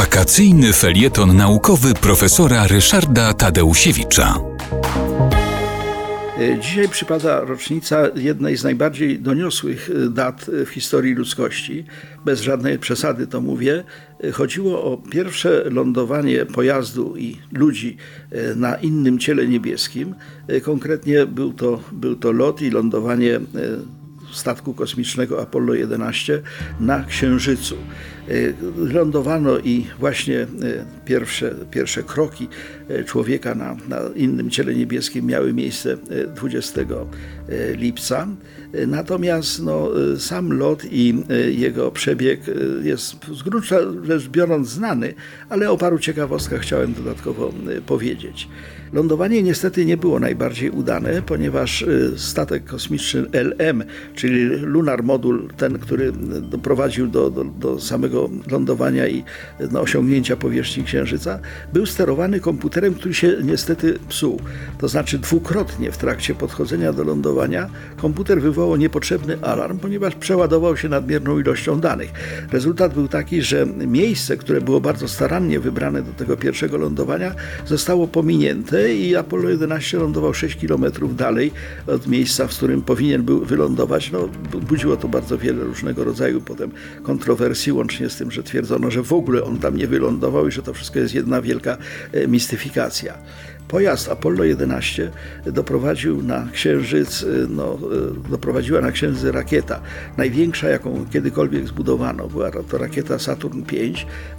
Wakacyjny felieton naukowy profesora Ryszarda Tadeusiewicza. E, Dzisiaj przypada rocznica jednej z najbardziej doniosłych e, dat w historii ludzkości. Bez żadnej przesady to mówię. E, Chodziło o pierwsze lądowanie pojazdu i ludzi na innym ciele niebieskim. Konkretnie był to, był to lot i lądowanie statku kosmicznego Apollo 11 na Księżycu. E, Lądowano i właśnie e, pierwsze, pierwsze kroki e, człowieka na, na innym ciele niebieskim miały miejsce e, 20 e, lipca. Natomiast no, sam lot i jego przebieg jest z gruntu rzecz biorąc znany, ale o paru ciekawostkach chciałem dodatkowo powiedzieć. Lądowanie niestety nie było najbardziej udane, ponieważ y, statek kosmiczny LM, czyli Lunar Modul, ten, który doprowadził do, do, do samego lądowania i no, osiągnięcia powierzchni Księżyca, był sterowany komputerem, który się niestety psuł. To znaczy dwukrotnie w trakcie podchodzenia do lądowania komputer wywołał niepotrzebny alarm, ponieważ przeładował się nadmierną ilością danych. Rezultat był taki, że miejsce, które było bardzo starannie wybrane do tego pierwszego lądowania, zostało pominięte i Apollo 11 lądował 6 km dalej od miejsca, w którym powinien był wylądować. No, bu- budziło to bardzo wiele różnego rodzaju potem kontrowersji, łącznie z tym, że twierdzono, że w ogóle on tam nie wylądował i że to wszystko jest jedna wielka e, mistyfikacja. Pojazd Apollo 11 doprowadził na Księżyc, y, no, y, doprowadziła na Księżyc rakieta, największa jaką kiedykolwiek zbudowano. Była to rakieta Saturn V,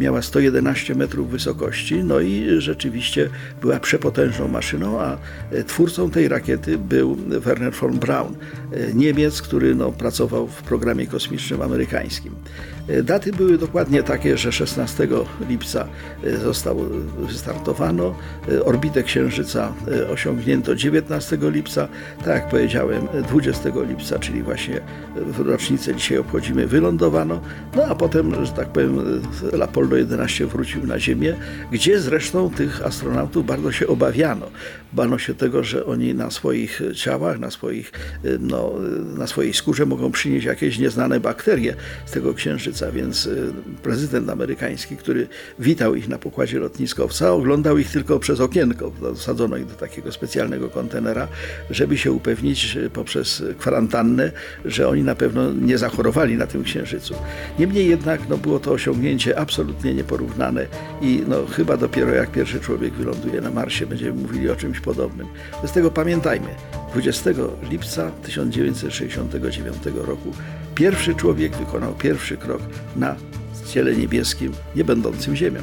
miała 111 metrów wysokości, no i rzeczywiście była przepotężną maszyną, a y, twórcą tej rakiety był Werner von Braun, y, Niemiec, który no, pracował w programie kosmicznym amerykańskim. Y, Daty były dokładnie takie, że 16 lipca został wystartowano, orbitę Księżyca y, osiągnięto 19 lipca, tak jak powiedziałem, y, 20 lipca, czyli właśnie w rocznicę dzisiaj obchodzimy, wylądowano, no a potem, że tak powiem, y, Apollo 11 wrócił na Ziemię, gdzie zresztą tych astronautów bardzo się obawiano. Bano się tego, że oni na swoich ciałach, na, swoich, y, no, na swojej skórze mogą przynieść jakieś nieznane bakterie z tego księżyca, więc prezydent amerykański, który witał ich na pokładzie lotniskowca, oglądał ich tylko przez okienko. Zasadzono ich do takiego specjalnego kontenera, żeby się upewnić y, poprzez kwarantannę, że oni na pewno nie zachorowali na tym księżycu. Niemniej jednak no, było to osiągnięcie absolutnie nieporównane i no, chyba dopiero jak pierwszy człowiek wyląduje na Marsie, będziemy mówili o czymś podobnym. Z tego pamiętajmy, 20 lipca 1969 roku pierwszy człowiek wykonał pierwszy krok na ciele niebieskim, nie będącym Ziemią.